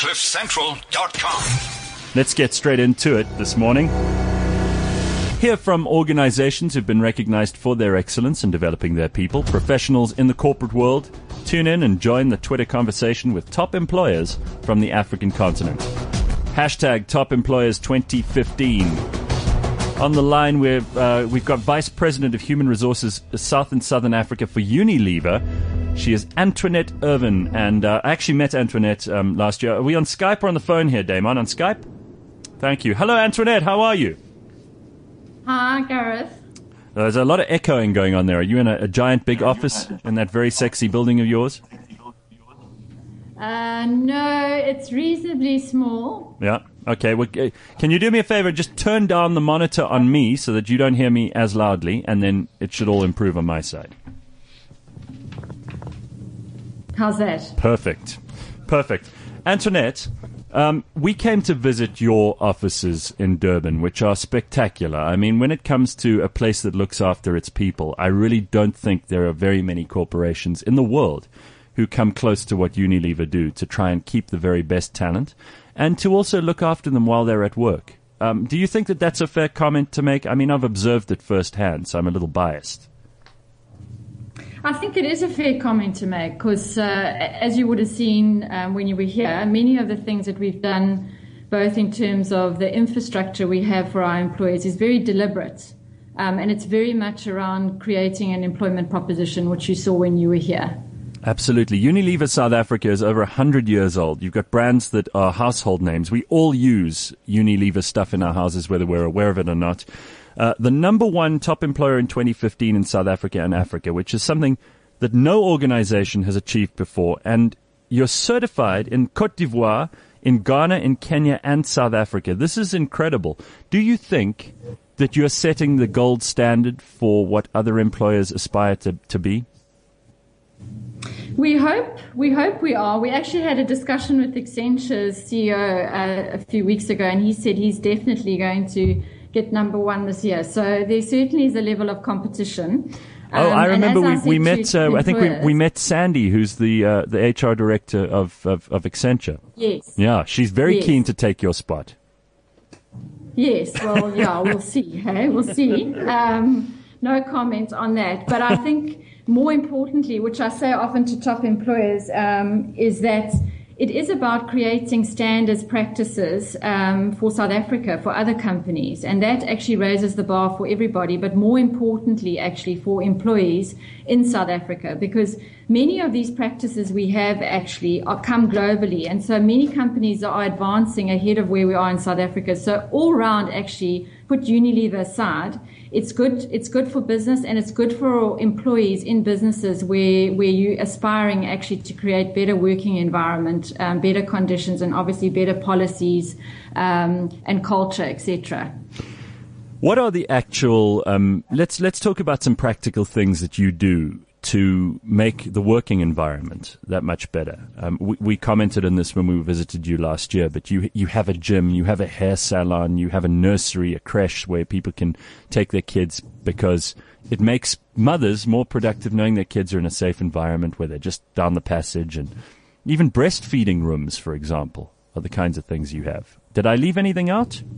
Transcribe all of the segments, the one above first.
CliffCentral.com. Let's get straight into it this morning. Hear from organizations who've been recognized for their excellence in developing their people, professionals in the corporate world. Tune in and join the Twitter conversation with top employers from the African continent. Hashtag Top Employers 2015. On the line, we've, uh, we've got Vice President of Human Resources South and Southern Africa for Unilever. She is Antoinette Irvine, and uh, I actually met Antoinette um, last year. Are we on Skype or on the phone here, Damon? On Skype? Thank you. Hello, Antoinette. How are you? Hi, Gareth. Uh, there's a lot of echoing going on there. Are you in a, a giant big office in that very sexy building of yours? Uh, no, it's reasonably small. Yeah. Okay. Well, can you do me a favor? Just turn down the monitor on me so that you don't hear me as loudly, and then it should all improve on my side. How's that? Perfect. Perfect. Antoinette, um, we came to visit your offices in Durban, which are spectacular. I mean, when it comes to a place that looks after its people, I really don't think there are very many corporations in the world who come close to what Unilever do to try and keep the very best talent and to also look after them while they're at work. Um, do you think that that's a fair comment to make? I mean, I've observed it firsthand, so I'm a little biased. I think it is a fair comment to make because, uh, as you would have seen um, when you were here, many of the things that we've done, both in terms of the infrastructure we have for our employees, is very deliberate. Um, and it's very much around creating an employment proposition, which you saw when you were here. Absolutely. Unilever South Africa is over 100 years old. You've got brands that are household names. We all use Unilever stuff in our houses, whether we're aware of it or not. Uh, the number one top employer in 2015 in South Africa and Africa, which is something that no organization has achieved before. And you're certified in Cote d'Ivoire, in Ghana, in Kenya, and South Africa. This is incredible. Do you think that you're setting the gold standard for what other employers aspire to, to be? We hope we hope we are. We actually had a discussion with Accenture's CEO uh, a few weeks ago, and he said he's definitely going to get number one this year. So there certainly is a level of competition. Oh, Um, I remember we, I we met. Uh, I think we, we met Sandy, who's the uh, the HR director of, of, of Accenture. Yes. Yeah, she's very Yes. keen to take your spot. Yes, well, yeah, we'll see. Hey, we'll see. Um, no comment on that. But I think more importantly, which I say often to top employers, um, is that it is about creating standards practices um, for South Africa for other companies, and that actually raises the bar for everybody. But more importantly, actually for employees in South Africa, because many of these practices we have actually are come globally, and so many companies are advancing ahead of where we are in South Africa. So all round, actually, put Unilever aside, it's good. It's good for business, and it's good for employees in businesses where where you aspiring actually to create better working environment, um, better conditions, and obviously better policies um, and culture, etc. What are the actual? Um, let's let's talk about some practical things that you do to make the working environment that much better. Um, we, we commented on this when we visited you last year, but you you have a gym, you have a hair salon, you have a nursery, a creche where people can take their kids because it makes mothers more productive knowing their kids are in a safe environment where they're just down the passage and even breastfeeding rooms, for example, are the kinds of things you have. Did I leave anything out?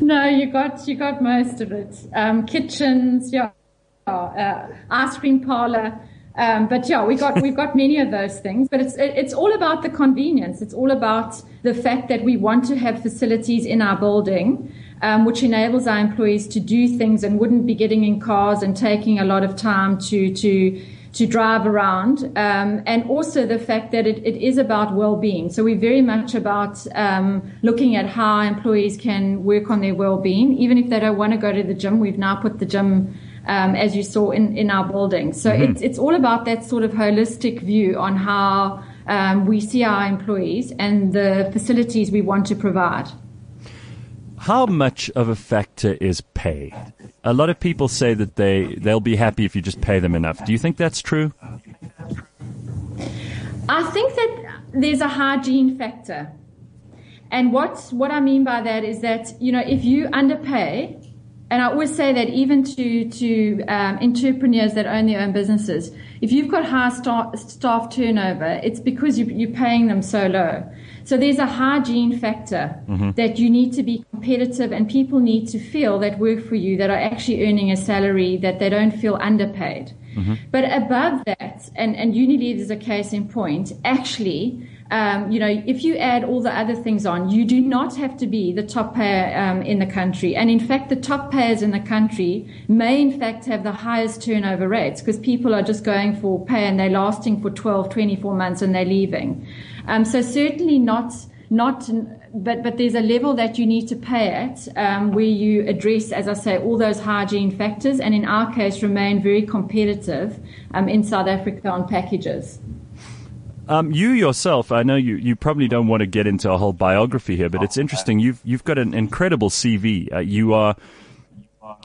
No, you got you got most of it. Um, kitchens, yeah, uh, ice cream parlor. Um, but yeah, we got we've got many of those things. But it's it's all about the convenience. It's all about the fact that we want to have facilities in our building, um, which enables our employees to do things and wouldn't be getting in cars and taking a lot of time to to to drive around, um, and also the fact that it, it is about well-being. So we're very much about um, looking at how employees can work on their well-being, even if they don't want to go to the gym. We've now put the gym, um, as you saw in, in our building. So it's it's all about that sort of holistic view on how um, we see our employees and the facilities we want to provide. How much of a factor is pay? A lot of people say that they they'll be happy if you just pay them enough. Do you think that's true? I think that there's a hygiene factor. And what, what I mean by that is that, you know, if you underpay, and I always say that even to to um, entrepreneurs that own their own businesses, if you've got high staff, staff turnover, it's because you, you're paying them so low. So there's a hygiene factor mm-hmm. that you need to be competitive, and people need to feel that work for you that are actually earning a salary that they don't feel underpaid. Mm-hmm. But above that, and and Unilever is a case in point. Actually um, you know, if you add all the other things on, you do not have to be the top payer um, in the country. And in fact, the top payers in the country may in fact have the highest turnover rates because people are just going for pay and they're lasting for 12, 24 months and they're leaving. Um, so certainly not, not, but, but there's a level that you need to pay at um, where you address, as I say, all those hygiene factors and in our case remain very competitive um, in South Africa on packages. Um, you yourself, I know you, you probably don't want to get into a whole biography here, but it's interesting. You've you've got an incredible CV. Uh, you are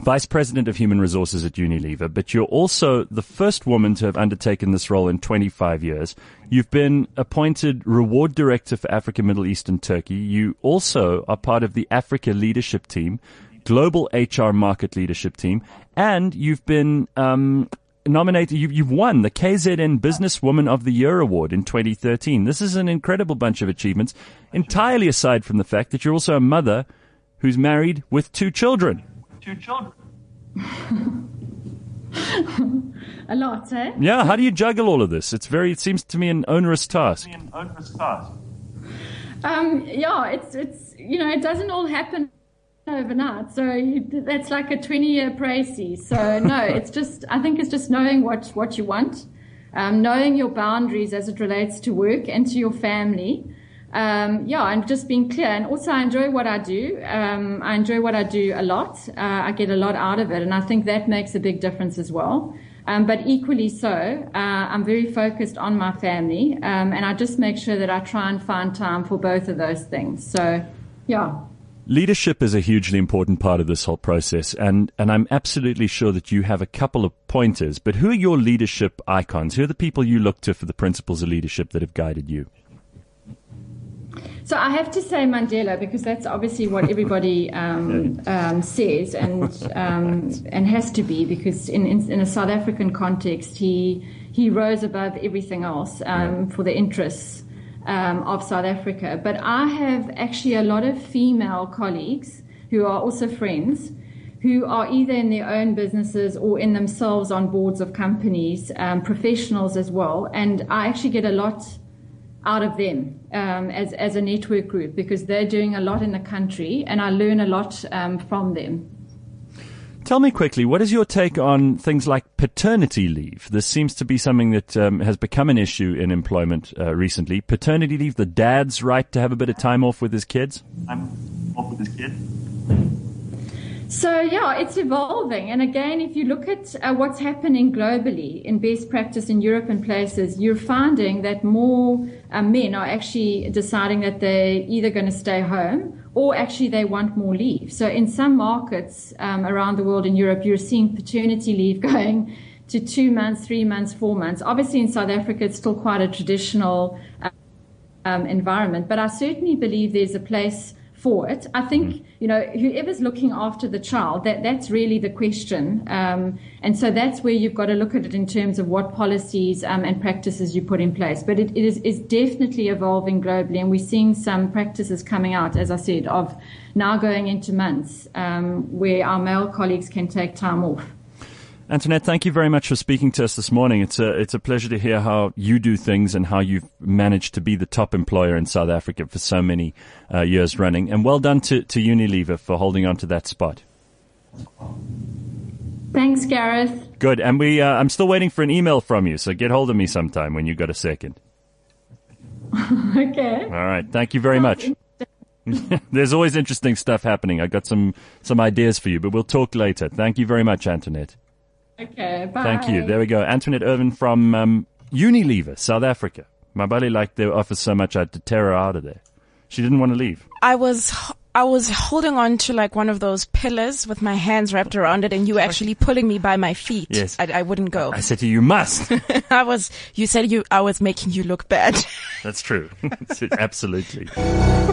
vice president of human resources at Unilever, but you're also the first woman to have undertaken this role in 25 years. You've been appointed reward director for Africa, Middle East, and Turkey. You also are part of the Africa leadership team, global HR market leadership team, and you've been um, nominated, you, you've won the KZN Businesswoman of the Year award in 2013. This is an incredible bunch of achievements, entirely aside from the fact that you're also a mother who's married with two children. Two children. a lot, eh? Yeah. How do you juggle all of this? It's very. It seems to me an onerous task. An onerous task. Um, yeah, it's it's you know it doesn't all happen overnight. So you, that's like a 20 year précis. So no, it's just, I think it's just knowing what, what you want, um, knowing your boundaries as it relates to work and to your family. Um, yeah, and just being clear. And also, I enjoy what I do. Um, I enjoy what I do a lot. Uh, I get a lot out of it, and I think that makes a big difference as well. Um, but equally so, uh, I'm very focused on my family, um, and I just make sure that I try and find time for both of those things. So, yeah. Leadership is a hugely important part of this whole process, and, and I'm absolutely sure that you have a couple of pointers. But who are your leadership icons? Who are the people you look to for the principles of leadership that have guided you? So I have to say Mandela because that's obviously what everybody um, um, says and um, and has to be because in, in, in a South African context he he rose above everything else um, for the interests um, of South Africa. But I have actually a lot of female colleagues who are also friends who are either in their own businesses or in themselves on boards of companies, um, professionals as well. And I actually get a lot out of them um, as, as a network group because they're doing a lot in the country and I learn a lot um, from them. Tell me quickly, what is your take on things like paternity leave? This seems to be something that um, has become an issue in employment uh, recently. Paternity leave, the dad's right to have a bit of time off with his kids. I'm off with his kids. So yeah, it's evolving. And again, if you look at uh, what's happening globally in best practice in Europe and places, you're finding that more uh, men are actually deciding that they're either going to stay home or actually they want more leave. So in some markets um, around the world in Europe, you're seeing paternity leave going to two months, three months, four months. Obviously, in South Africa, it's still quite a traditional um, environment, but I certainly believe there's a place for it. I think, mm. you know, whoever's looking after the child, that, that's really the question. Um, and so that's where you've got to look at it in terms of what policies um, and practices you put in place. But it, it is, is definitely evolving globally, and we're seeing some practices coming out, as I said, of now going into months um, where our male colleagues can take time off. Antoinette, thank you very much for speaking to us this morning. It's a, it's a pleasure to hear how you do things and how you've managed to be the top employer in South Africa for so many uh, years running. And well done to, to Unilever for holding on to that spot. Thanks, Gareth. Good. And we, uh, I'm still waiting for an email from you, so get hold of me sometime when you've got a second. okay. All right. Thank you very much. There's always interesting stuff happening. I got some, some ideas for you, but we'll talk later. Thank you very much, Antoinette. Okay, bye. Thank you. There we go. Antoinette Irvine from um, Unilever, South Africa. My buddy liked their office so much I had to tear her out of there. She didn't want to leave. I was I was holding on to like one of those pillars with my hands wrapped around it, and you were actually pulling me by my feet. Yes, I, I wouldn't go. I said to you, you must. I was. You said you. I was making you look bad. That's true. Absolutely.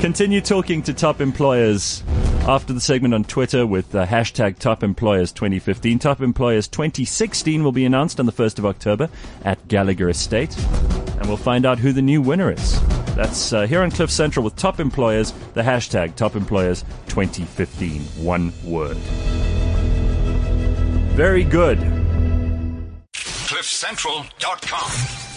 Continue talking to top employers After the segment on Twitter with the hashtag Top Employers 2015, Top Employers 2016 will be announced on the 1st of October at Gallagher Estate. And we'll find out who the new winner is. That's uh, here on Cliff Central with Top Employers, the hashtag Top Employers 2015. One word. Very good. CliffCentral.com.